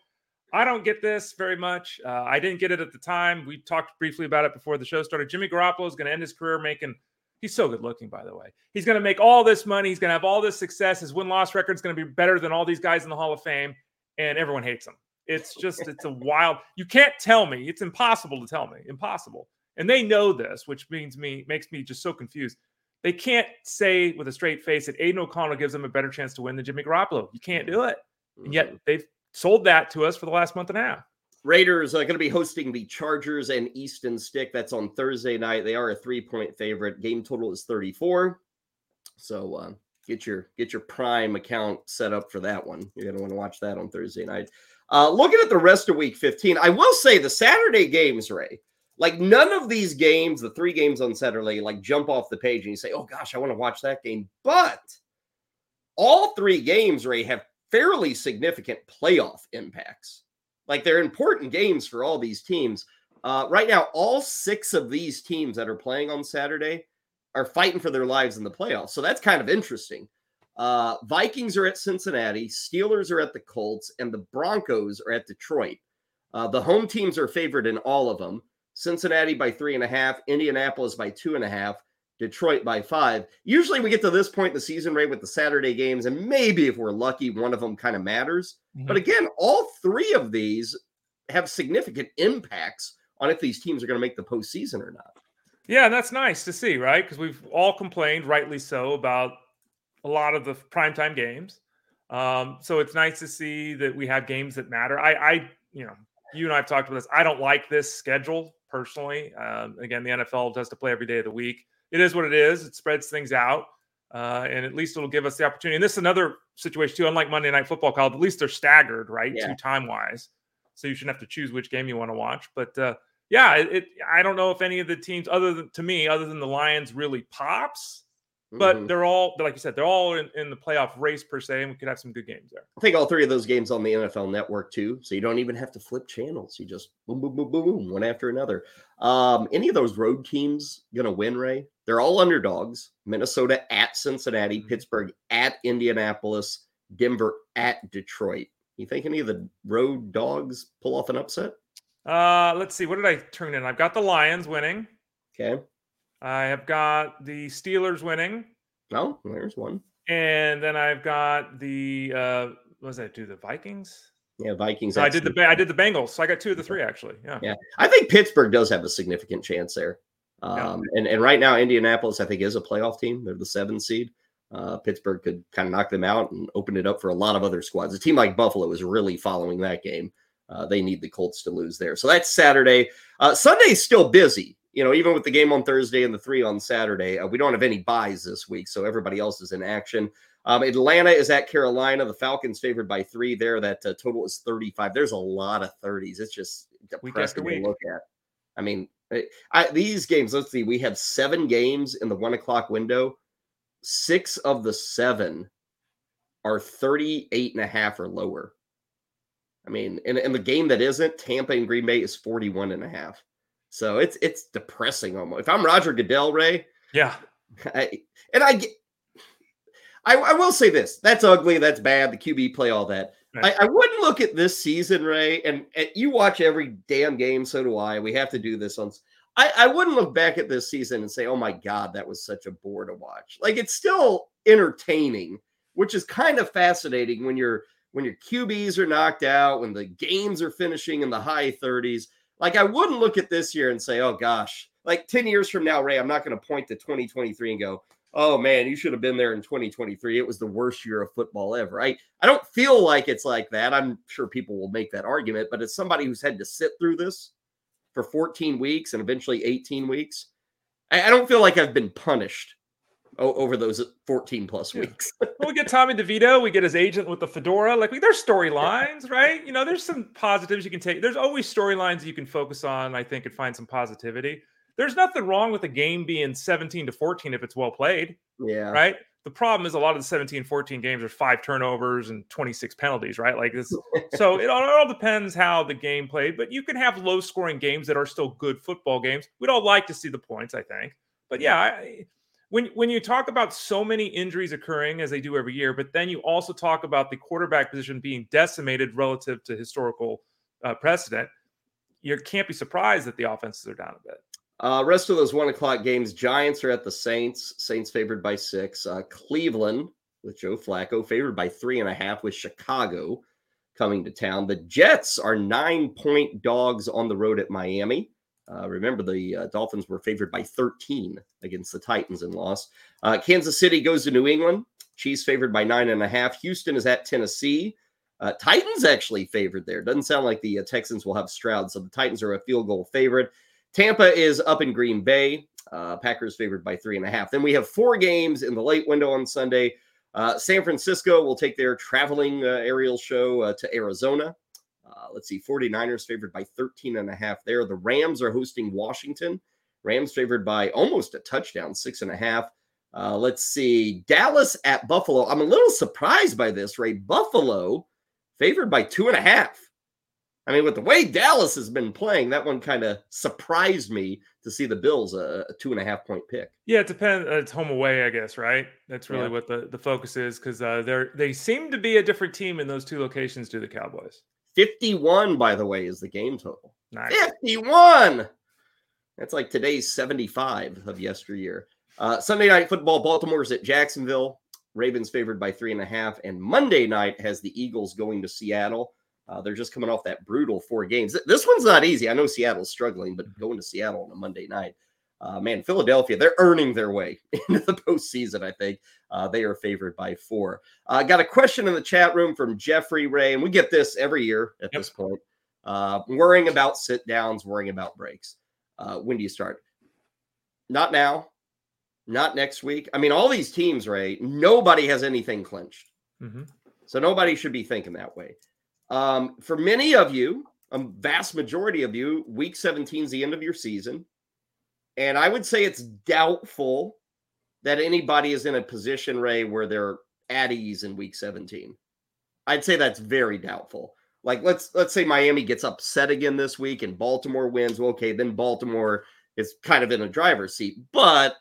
Speaker 1: I don't get this very much. Uh, I didn't get it at the time. We talked briefly about it before the show started. Jimmy Garoppolo is going to end his career making He's so good looking, by the way. He's going to make all this money. He's going to have all this success. His win loss record is going to be better than all these guys in the Hall of Fame, and everyone hates him. It's just, it's a wild. You can't tell me. It's impossible to tell me. Impossible. And they know this, which means me makes me just so confused. They can't say with a straight face that Aidan O'Connell gives them a better chance to win than Jimmy Garoppolo. You can't do it. And yet mm-hmm. they've sold that to us for the last month and a half.
Speaker 2: Raiders are going to be hosting the Chargers and Easton Stick. That's on Thursday night. They are a three point favorite. Game total is 34. So uh, get your get your Prime account set up for that one. You're going to want to watch that on Thursday night. Uh, looking at the rest of Week 15, I will say the Saturday games, Ray. Like none of these games, the three games on Saturday, like jump off the page and you say, "Oh gosh, I want to watch that game." But all three games, Ray, have fairly significant playoff impacts. Like they're important games for all these teams. Uh, right now, all six of these teams that are playing on Saturday are fighting for their lives in the playoffs. So that's kind of interesting. Uh, Vikings are at Cincinnati, Steelers are at the Colts, and the Broncos are at Detroit. Uh, the home teams are favored in all of them. Cincinnati by three and a half, Indianapolis by two and a half, Detroit by five. Usually we get to this point in the season, right, with the Saturday games, and maybe if we're lucky, one of them kind of matters. Mm-hmm. But again, all three of these have significant impacts on if these teams are going to make the postseason or not.
Speaker 1: Yeah, that's nice to see, right? Because we've all complained, rightly so, about a lot of the primetime games. Um, so it's nice to see that we have games that matter. I, I, you know, you and I have talked about this. I don't like this schedule personally. Um, again, the NFL does to play every day of the week it is what it is. It spreads things out. Uh, and at least it'll give us the opportunity. And this is another situation too. Unlike Monday Night Football, called at least they're staggered, right? Yeah. Two time wise, so you shouldn't have to choose which game you want to watch. But uh, yeah, it, it, I don't know if any of the teams, other than to me, other than the Lions, really pops but mm-hmm. they're all like you said they're all in, in the playoff race per se and we could have some good games there.
Speaker 2: I think all three of those games on the nfl network too so you don't even have to flip channels. You just boom boom boom boom boom one after another. Um any of those road teams gonna win ray? They're all underdogs. Minnesota at cincinnati mm-hmm. pittsburgh at indianapolis denver at detroit. You think any of the road dogs pull off an upset?
Speaker 1: Uh let's see. What did i turn in? I've got the lions winning.
Speaker 2: Okay
Speaker 1: I have got the Steelers winning.
Speaker 2: Oh, there's one.
Speaker 1: And then I've got the uh what does that do? The Vikings?
Speaker 2: Yeah, Vikings.
Speaker 1: So I did the I did the Bengals. So I got two of the three actually. Yeah.
Speaker 2: Yeah. I think Pittsburgh does have a significant chance there. Um, yeah. and, and right now Indianapolis, I think, is a playoff team. They're the seven seed. Uh, Pittsburgh could kind of knock them out and open it up for a lot of other squads. A team like Buffalo is really following that game. Uh, they need the Colts to lose there. So that's Saturday. Uh, Sunday's still busy you know, even with the game on Thursday and the three on Saturday, uh, we don't have any byes this week, so everybody else is in action. Um, Atlanta is at Carolina. The Falcons favored by three there. That uh, total is 35. There's a lot of 30s. It's just depressing to look at. I mean, I, these games, let's see, we have seven games in the one o'clock window. Six of the seven are 38 and a half or lower. I mean, and, and the game that isn't, Tampa and Green Bay is 41 and a half. So it's it's depressing almost. If I'm Roger Goodell, Ray,
Speaker 1: yeah,
Speaker 2: I, and I get, I, I will say this: that's ugly, that's bad. The QB play, all that.
Speaker 1: Right.
Speaker 2: I, I wouldn't look at this season, Ray, and, and you watch every damn game. So do I. We have to do this on. I, I wouldn't look back at this season and say, "Oh my God, that was such a bore to watch." Like it's still entertaining, which is kind of fascinating when you're when your QBs are knocked out, when the games are finishing in the high 30s. Like I wouldn't look at this year and say, "Oh gosh," like 10 years from now, Ray, I'm not going to point to 2023 and go, "Oh man, you should have been there in 2023. It was the worst year of football ever." I I don't feel like it's like that. I'm sure people will make that argument, but as somebody who's had to sit through this for 14 weeks and eventually 18 weeks, I, I don't feel like I've been punished over those 14 plus weeks.
Speaker 1: We get Tommy DeVito, we get his agent with the fedora. Like, we, there's storylines, right? You know, there's some positives you can take. There's always storylines you can focus on, I think, and find some positivity. There's nothing wrong with a game being 17 to 14 if it's well played,
Speaker 2: yeah.
Speaker 1: right? The problem is a lot of the 17 14 games are five turnovers and 26 penalties, right? Like this. So it all, it all depends how the game played, but you can have low scoring games that are still good football games. We'd all like to see the points, I think. But yeah, I, when when you talk about so many injuries occurring as they do every year, but then you also talk about the quarterback position being decimated relative to historical uh, precedent, you can't be surprised that the offenses are down a bit.
Speaker 2: Uh, rest of those one o'clock games, Giants are at the Saints. Saints favored by six. Uh, Cleveland with Joe Flacco favored by three and a half with Chicago coming to town. The Jets are nine point dogs on the road at Miami. Uh, remember, the uh, Dolphins were favored by 13 against the Titans and lost. Uh, Kansas City goes to New England. Chiefs favored by nine and a half. Houston is at Tennessee. Uh, Titans actually favored there. Doesn't sound like the uh, Texans will have Stroud, so the Titans are a field goal favorite. Tampa is up in Green Bay. Uh, Packers favored by three and a half. Then we have four games in the late window on Sunday. San Francisco will take their traveling aerial show to Arizona. Uh, let's see, 49ers favored by 13 and a half there. The Rams are hosting Washington. Rams favored by almost a touchdown, six and a half. Uh, let's see, Dallas at Buffalo. I'm a little surprised by this, right? Buffalo favored by two and a half. I mean, with the way Dallas has been playing, that one kind of surprised me to see the Bills a, a two and a half point pick.
Speaker 1: Yeah, it depends. Uh, it's home away, I guess, right? That's really
Speaker 2: Yeah.
Speaker 1: what the, the focus is because uh, they're they seem to be a different team in those two locations to the Cowboys.
Speaker 2: 51, by the way, is the game total.
Speaker 1: Nice.
Speaker 2: 51. That's like today's 75 of yesteryear. Uh, Sunday night football, Baltimore's at Jacksonville. Ravens favored by three and a half. And Monday night has the Eagles going to Seattle. Uh, they're just coming off that brutal four games. This one's not easy. I know Seattle's struggling, but going to Seattle on a Monday night, uh, man, Philadelphia, they're earning their way into the postseason, I think. Uh, they are favored by four. I got a question in the chat room from Jeffrey Ray, and we get this every year at
Speaker 1: Yep.
Speaker 2: this point. Uh, worrying about sit downs, worrying about breaks. Uh, when do you start? Not now, not next week. I mean, all these teams, Ray, nobody has anything clinched.
Speaker 1: hmm
Speaker 2: So nobody should be thinking that way. Um, for many of you, a vast majority of you, week 17 is the end of your season. And I would say it's doubtful that anybody is in a position, Ray, where they're at ease in week 17. I'd say that's very doubtful. Like let's let's say Miami gets upset again this week and Baltimore wins. Well, okay, then Baltimore is kind of in a driver's seat, but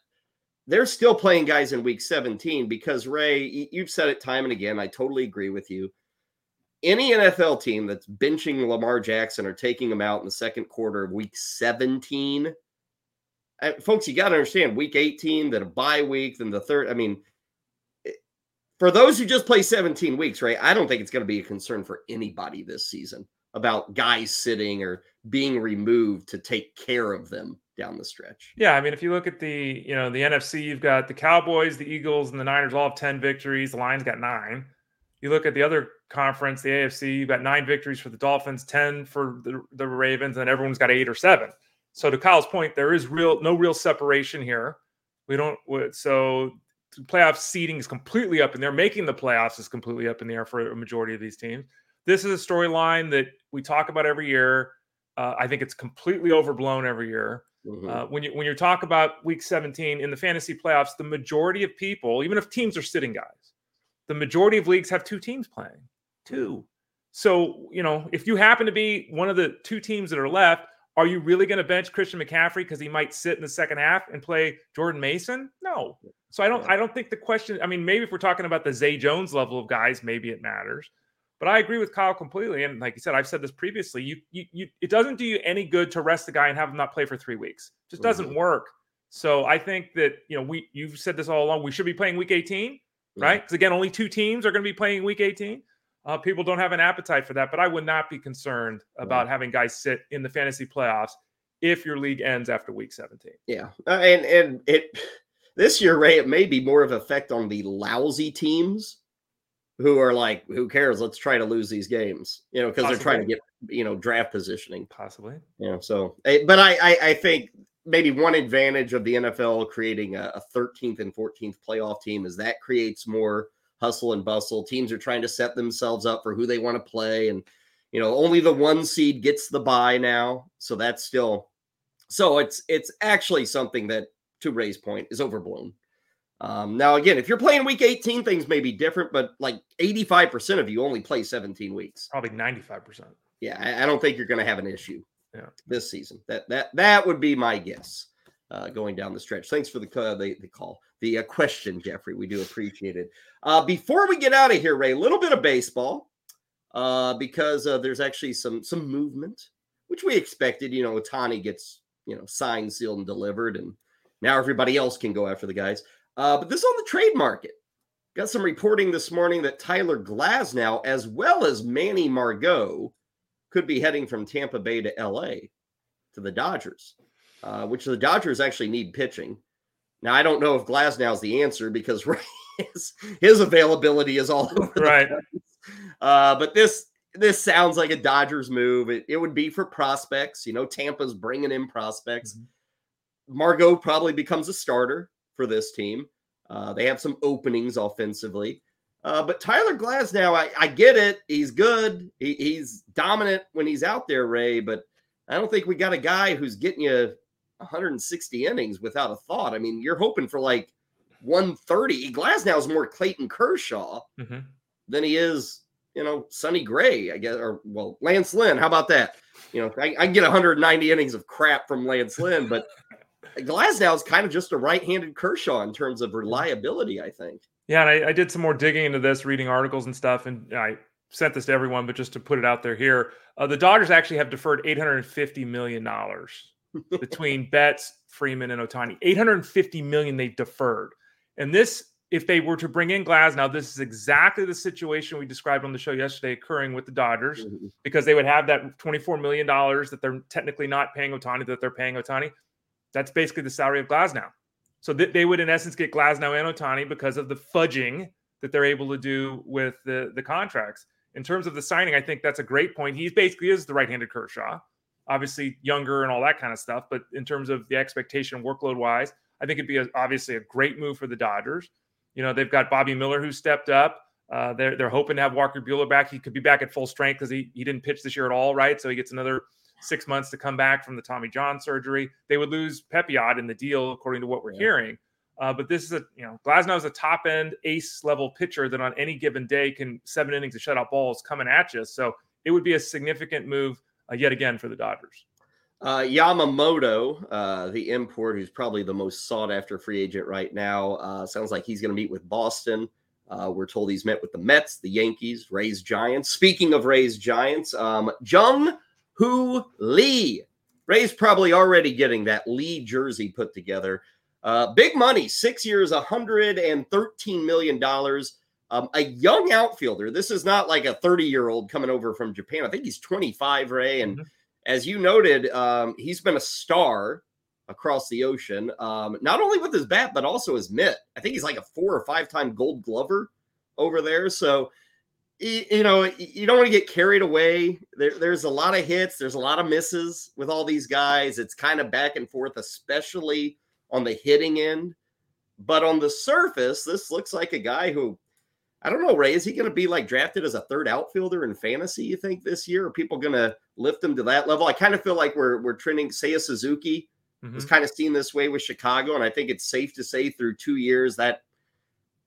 Speaker 2: they're still playing guys in week 17 because Ray, you've said it time and again. I totally agree with you. Any NFL team that's benching Lamar Jackson or taking him out in the second quarter of week 17, uh, folks, you got to understand week 18, then a bye week, then the third. I mean, for those who just play 17 weeks, right? I don't think it's going to be a concern for anybody this season about guys sitting or being removed to take care of them down the stretch.
Speaker 1: Yeah, I mean, if you look at the you know the NFC, you've got the Cowboys, the Eagles, and the Niners all have ten victories. The Lions got nine. You look at the other conference, the AFC, you've got nine victories for the Dolphins, ten for the, the Ravens, and everyone's got eight or seven. So to Kyle's point, there is real no real separation here. We don't so the playoff seeding is completely up in there. Making the playoffs is completely up in the air for a majority of these teams. This is a storyline that we talk about every year. Uh, I think it's completely overblown every year.
Speaker 2: Mhm.
Speaker 1: Uh, when you when you talk about week 17 in the fantasy playoffs, the majority of people, even if teams are sitting guys, the majority of leagues have two teams playing. Two. So, you know, if you happen to be one of the two teams that are left, are you really going to bench Christian McCaffrey because he might sit in the second half and play Jordan Mason? No. So I don't I don't think the question. I mean, maybe if we're talking about the Zay Jones level of guys, maybe it matters. But I agree with Kyle completely. And like you said, I've said this previously. You, you, you it doesn't do you any good to rest the guy and have him not play for three weeks. It just doesn't mm-hmm. work. So I think that you know we you've said this all along. We should be playing week 18, mm-hmm. right? Because again, only two teams are going to be playing week 18. Uh, people don't have an appetite for that, but I would not be concerned about mm-hmm. having guys sit in the fantasy playoffs if your league ends after week 17.
Speaker 2: Yeah, uh, and and it this year, Ray, it may be more of effect on the lousy teams who are like, who cares? Let's try to lose these games, you know, because they're trying to get, you know, draft positioning.
Speaker 1: Possibly.
Speaker 2: Yeah. so, eh, but I, I, I think maybe one advantage of the NFL creating a, a 13th and 14th playoff team is that creates more hustle and bustle. Teams are trying to set themselves up for who they want to play. And, you know, only the one seed gets the bye now. So that's still, so it's, it's actually something that, to Ray's point, is overblown. Um, now, again, if you're playing week 18, things may be different, but like 85% of you only play 17 weeks.
Speaker 1: Probably 95%.
Speaker 2: Yeah, I, I don't think you're going to have an issue yeah. this season. That that that would be my guess uh, going down the stretch. Thanks for the uh, the, the call, the uh, question, Jeffrey. We do appreciate it. Uh, before we get out of here, Ray, a little bit of baseball uh, because uh, there's actually some some movement, which we expected. You know, Ohtani gets you know signed, sealed, and delivered, and now everybody else can go after the guys. Uh, but this on the trade market. Got some reporting this morning that Tyler Glasnow, as well as Manny Margot, could be heading from Tampa Bay to LA to the Dodgers, uh, which the Dodgers actually need pitching. Now, I don't know if Glasnow is the answer because his, his availability is all over.
Speaker 1: Right.
Speaker 2: Uh, but this this sounds like a Dodgers move. It, it, would be for prospects. You know, Tampa's bringing in prospects. Mm-hmm. Margot probably becomes a starter for this team. Uh, they have some openings offensively. Uh, but Tyler Glasnow, I, I get it. He's good. He, he's dominant when he's out there, Ray. But I don't think we got a guy who's getting you 160 innings without a thought. I mean, you're hoping for like 130. Glasnow is more Clayton Kershaw mm-hmm. than he is, you know, Sonny Gray, I guess, or well, Lance Lynn. How about that? You know, I, I can get 190 innings of crap from Lance Lynn, but Glasnow is kind of just a right-handed Kershaw in terms of reliability, I think.
Speaker 1: Yeah, and I, I, did some more digging into this, reading articles and stuff, and I sent this to everyone, but just to put it out there here, uh, the Dodgers actually have deferred 850 million dollars between Betts, Freeman, and Ohtani. 850 million they've deferred, and this. If they were to bring in Glasnow, this is exactly the situation we described on the show yesterday occurring with the Dodgers mm-hmm. because they would have that $24 million that they're technically not paying Ohtani, that they're paying Ohtani. That's basically the salary of Glasnow. So th- they would, in essence, get Glasnow and Ohtani because of the fudging that they're able to do with the, the contracts. In terms of the signing, I think that's a great point. He basically is the right-handed Kershaw, obviously younger and all that kind of stuff. But in terms of the expectation, workload wise, I think it'd be a, obviously a great move for the Dodgers. You know, they've got Bobby Miller who stepped up. Uh, they're they're hoping to have Walker Buehler back. He could be back at full strength because he he didn't pitch this year at all, right? So he gets another six months to come back from the Tommy John surgery. They would lose Pepiot in the deal, according to what we're yeah. hearing. Uh, but this is a, you know, Glasnow is a top end ace level pitcher that on any given day can seven innings of shutout balls coming at you. So it would be a significant move yet again for the Dodgers.
Speaker 2: Uh, Yamamoto, uh, the import, who's probably the most sought after free agent right now, uh, sounds like he's going to meet with Boston. Uh, we're told he's met with the Mets, the Yankees, Rays, Giants. Speaking of Rays, Giants, um, Jung Hoo Lee. Ray's probably already getting that Lee jersey put together. Uh, big money, six years, $113 million. Um, a young outfielder. This is not like a 30 year old coming over from Japan. I think he's 25, Ray. And mm-hmm. as you noted, um, he's been a star across the ocean, um, not only with his bat, but also his mitt. I think he's like a four or five time gold glover over there. So you know, you don't want to get carried away. There, there's a lot of hits, there's a lot of misses with all these guys. It's kind of back and forth, especially on the hitting end. But on the surface, this looks like a guy who I don't know, Ray. Is he going to be like drafted as a third outfielder in fantasy? You think this year? Are people going to lift him to that level? I kind of feel like we're we're trending. Seiya Suzuki mm-hmm. is kind of seen this way with Chicago, and I think it's safe to say through two years that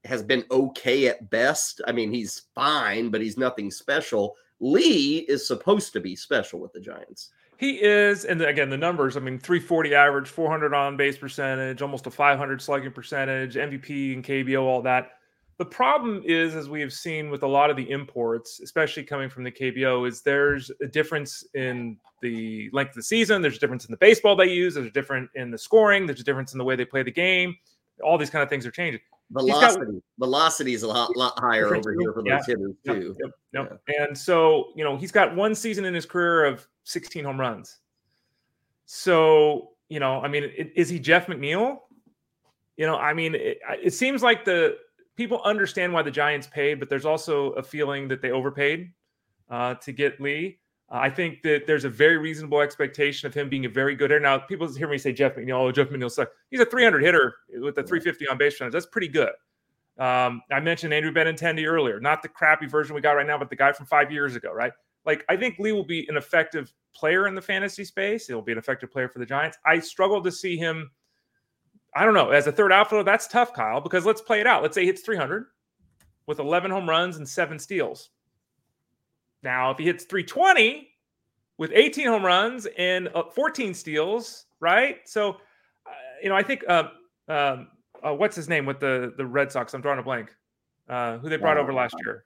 Speaker 2: has been okay at best. I mean, he's fine, but he's nothing special. Lee is supposed to be special with the Giants.
Speaker 1: He is, and again, the numbers. I mean, 340 average, 400 on base percentage, almost a 500 slugging percentage, MVP and KBO, all that. The problem is, as we have seen with a lot of the imports, especially coming from the KBO, is there's a difference in the length of the season. There's a difference in the baseball they use. There's a difference in the scoring. There's a difference in the way they play the game. All these kind of things are changing.
Speaker 2: Velocity, got, velocity is a lot, lot higher over here for those yeah. hitters too.
Speaker 1: Yep, yep, yep. And so, you know, he's got one season in his career of 16 home runs. So, you know, I mean, is he Jeff McNeil? You know, I mean, it, it seems like the people understand why the Giants paid, but there's also a feeling that they overpaid uh, to get Lee. Uh, I think that there's a very reasonable expectation of him being a very good hitter. Now, people hear me say Jeff McNeil, oh, Jeff McNeil sucks. He's a 300 hitter with a 350 on base percentage. That's pretty good. Um, I mentioned Andrew Benintendi earlier, not the crappy version we got right now, but the guy from five years ago, right? Like, I think Lee will be an effective player in the fantasy space. He'll be an effective player for the Giants. I struggle to see him. I don't know. As a third outfielder, that's tough, Kyle, because let's play it out. Let's say he hits 300 with 11 home runs and seven steals. Now, if he hits 320 with 18 home runs and uh, 14 steals, right? So, uh, you know, I think uh, um, uh, what's his name with the the Red Sox? I'm drawing a blank. Uh, who they brought over last year?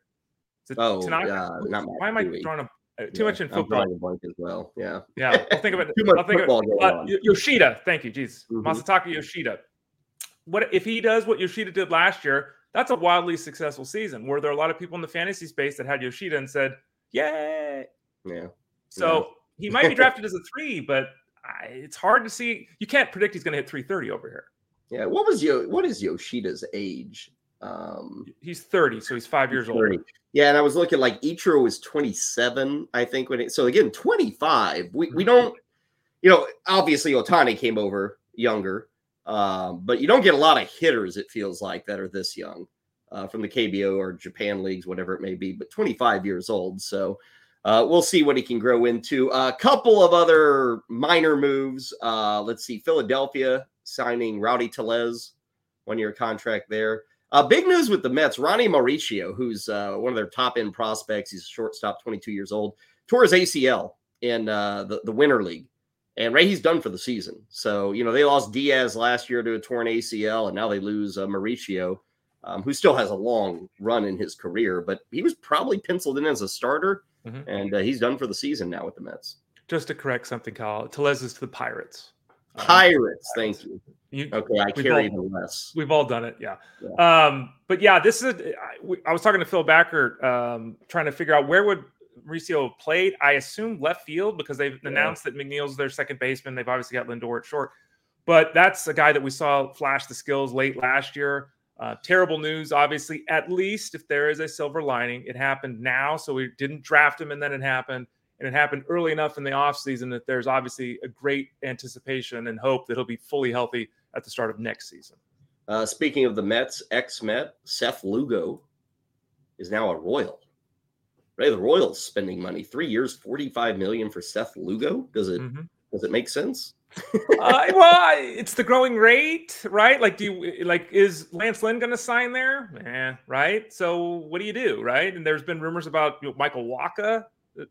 Speaker 2: oh, Tanaka?
Speaker 1: Why am I drawing a too yeah, much in football.
Speaker 2: I'm blank as well. Yeah.
Speaker 1: Yeah. I'll think of it. Too much I'll think football of, uh, Yoshida. Thank you. Jeez. Mm-hmm. Masataka Yoshida. What if he does what Yoshida did last year? That's a wildly successful season where there are a lot of people in the fantasy space that had Yoshida and said, Yay.
Speaker 2: Yeah.
Speaker 1: So yeah. he might be drafted as a three, but I, it's hard to see. You can't predict he's going to hit 330 over here.
Speaker 2: Yeah. What was Yo? What is Yoshida's age? Um,
Speaker 1: he's 30, so he's five years 30. old.
Speaker 2: Yeah, and I was looking like Ichiro was 27, I think. When it, so again, 25. We we don't, you know, obviously Ohtani came over younger, um, but you don't get a lot of hitters. It feels like that are this young uh, from the KBO or Japan leagues, whatever it may be. But 25 years old, so uh, we'll see what he can grow into. A couple of other minor moves. Uh, let's see, Philadelphia signing Rowdy Tellez, one year contract there. Uh, big news with the Mets. Ronny Mauricio, who's uh, one of their top end prospects, he's a shortstop, 22 years old, tore his ACL in uh, the, the Winter League. And Ray, he's done for the season. So, you know, they lost Diaz last year to a torn ACL, and now they lose uh, Mauricio, um, who still has a long run in his career, but he was probably penciled in as a starter, mm-hmm. and uh, he's done for the season now with the Mets.
Speaker 1: Just to correct something, Kyle, Tellez is to the Pirates.
Speaker 2: Pirates, thank you. you okay, I carry
Speaker 1: all,
Speaker 2: less.
Speaker 1: We've all done it, yeah. yeah. Um, but yeah, this is. A, I, I was talking to Phil Backer, um, trying to figure out where would Mauricio played. I assume left field because they've yeah. announced that McNeil's their second baseman. They've obviously got Lindor at short, but that's a guy that we saw flash the skills late last year. Uh, terrible news, obviously. At least if there is a silver lining, it happened now, so we didn't draft him, and then it happened and it happened early enough in the offseason that there's obviously a great anticipation and hope that he'll be fully healthy at the start of next season.
Speaker 2: Uh, speaking of the Mets, ex-Met Seth Lugo is now a Royal. Right, the Royals spending money three years, forty-five million for Seth Lugo. Does it mm-hmm. does it make sense?
Speaker 1: uh, well, it's the growing rate, right? Like, do you like is Lance Lynn going to sign there? Yeah, right. So, what do you do, right? And there's been rumors about you know, Michael Wacha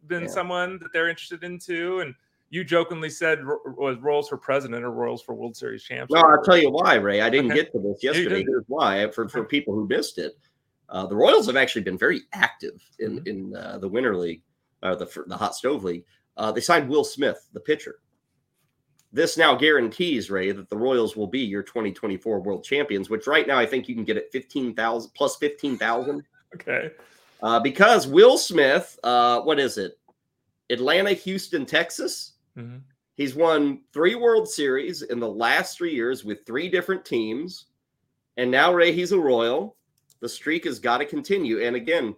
Speaker 1: been yeah. someone that they're interested in too. And you jokingly said was Royals for president or Royals for World Series champs.
Speaker 2: No, I'll tell you why, Ray. I didn't okay. get to this yesterday. Here's why for, for people who missed it. Uh, the Royals have actually been very active in mm-hmm. in uh, the Winter League, or the the Hot Stove League. Uh, they signed Will Smith, the pitcher. This now guarantees Ray that the Royals will be your 2024 World Champions, which right now I think you can get at 15,000 plus 15,000.
Speaker 1: okay
Speaker 2: uh, because Will Smith, uh, what is it? Atlanta, Houston, Texas. Mm-hmm. He's won three World Series in the last three years with three different teams. And now, Ray, he's a Royal. The streak has got to continue. And again,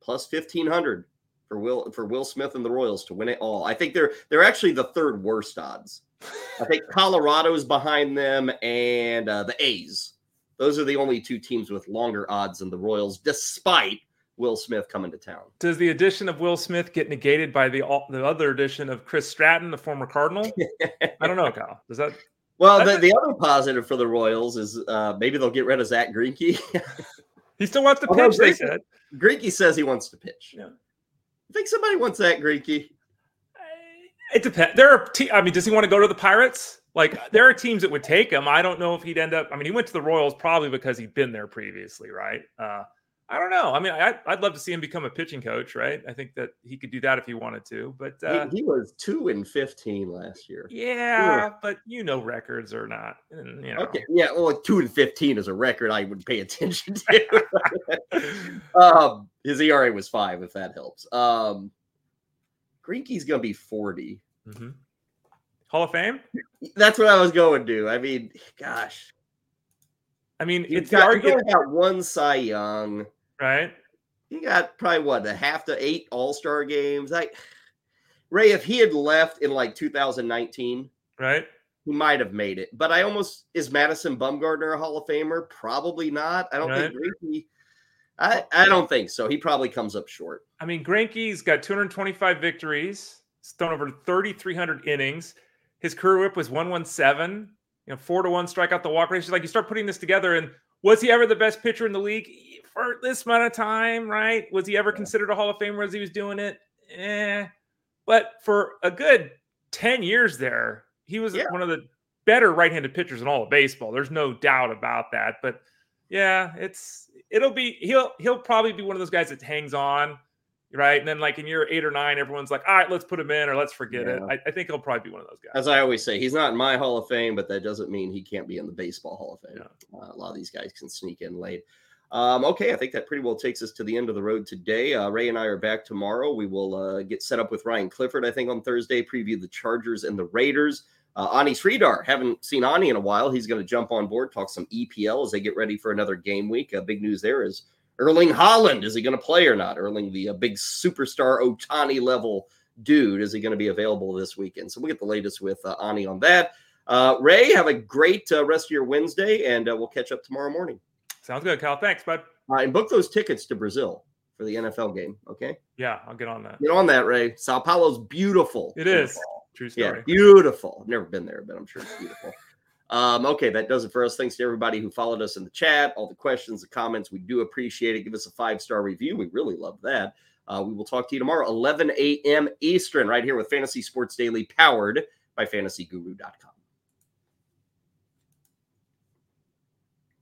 Speaker 2: plus 1500 for Will for Will Smith and the Royals to win it all. I think they're they're actually the third worst odds. I think Colorado's behind them and uh, the A's. Those are the only two teams with longer odds than the Royals, despite Will Smith coming to town.
Speaker 1: Does the addition of Will Smith get negated by the the other addition of Chris Stratton, the former Cardinal? I don't know, Kyle. Does that?
Speaker 2: Well, the, the other positive for the Royals is uh, maybe they'll get rid of Zack Greinke.
Speaker 1: he still wants to pitch. Although they said
Speaker 2: Greinke says he wants to pitch. Yeah. I think somebody wants Zack Greinke.
Speaker 1: It depends. There are. Te- I mean, does he want to go to the Pirates? Like, there are teams that would take him. I don't know if he'd end up. I mean, he went to the Royals probably because he'd been there previously, right? Uh, I don't know. I mean, I, would love to see him become a pitching coach, right? I think that he could do that if he wanted to. But
Speaker 2: uh, he, he, was two and fifteen last year.
Speaker 1: Yeah, but you know, records are not. You know.
Speaker 2: Okay, yeah. Well, like two and fifteen is a record I would pay attention to. um, his ERA was five, if that helps. Um, Greinke's gonna be 40
Speaker 1: mm-hmm. Hall of Fame.
Speaker 2: That's what I was going to. Do. I mean, gosh.
Speaker 1: I mean,
Speaker 2: He's it's got, got one Cy Young
Speaker 1: right?
Speaker 2: He got probably what a half to eight All Star games. Like Ray, if he had left in like 2019,
Speaker 1: right,
Speaker 2: he might have made it. But I almost is Madison Bumgarner a Hall of Famer? Probably not. I don't right. think Greinke. I, I don't think so. He probably comes up short.
Speaker 1: I mean, Greinke's got 225 victories. He's thrown over 3,300 innings. His career whip was 117. You know, four to one strikeout the walk ratio. Like you start putting this together, and was he ever the best pitcher in the league? For this amount of time, right? Was he ever considered a Hall of Famer as he was doing it? Eh. But for a good 10 years there, he was yeah. one of the better right-handed pitchers in all of baseball. There's no doubt about that. But yeah, it's it'll be he'll he'll probably be one of those guys that hangs on, right? And then like in year eight or nine, everyone's like, all right, let's put him in or let's forget yeah. it. I, I, think he'll probably be one of those guys.
Speaker 2: As I always say, he's not in my Hall of Fame, but that doesn't mean he can't be in the baseball Hall of Fame. Yeah. Uh, a lot of these guys can sneak in late. Um, okay, I think that pretty well takes us to the end of the road today. Uh, Ray and I are back tomorrow. We will uh, get set up with Ryan Clifford, I think, on Thursday, preview the Chargers and the Raiders. Uh, Ani Sridhar, haven't seen Ani in a while. He's going to jump on board, talk some EPL as they get ready for another game week. Uh, big news there is Erling Haaland. Is he going to play or not? Erling, the uh, big superstar Ohtani level dude, is he going to be available this weekend? So we'll get the latest with uh, Ani on that. Uh, Ray, have a great rest of your Wednesday, and we'll catch up tomorrow morning.
Speaker 1: Sounds good, Cal. Thanks, bud.
Speaker 2: And book those tickets to Brazil for the NFL game. Okay.
Speaker 1: Yeah, I'll get on that.
Speaker 2: Get on that, Ray. Sao Paulo's beautiful.
Speaker 1: It is. True story.
Speaker 2: Yeah, beautiful. Never been there, but I'm sure it's beautiful. Um, okay, that does it for us. Thanks to everybody who followed us in the chat, all the questions, the comments. We do appreciate it. Give us a five star review. We really love that. Uh, we will talk to you tomorrow, 11 a.m. Eastern, right here with Fantasy Sports Daily, powered by fantasyguru.com.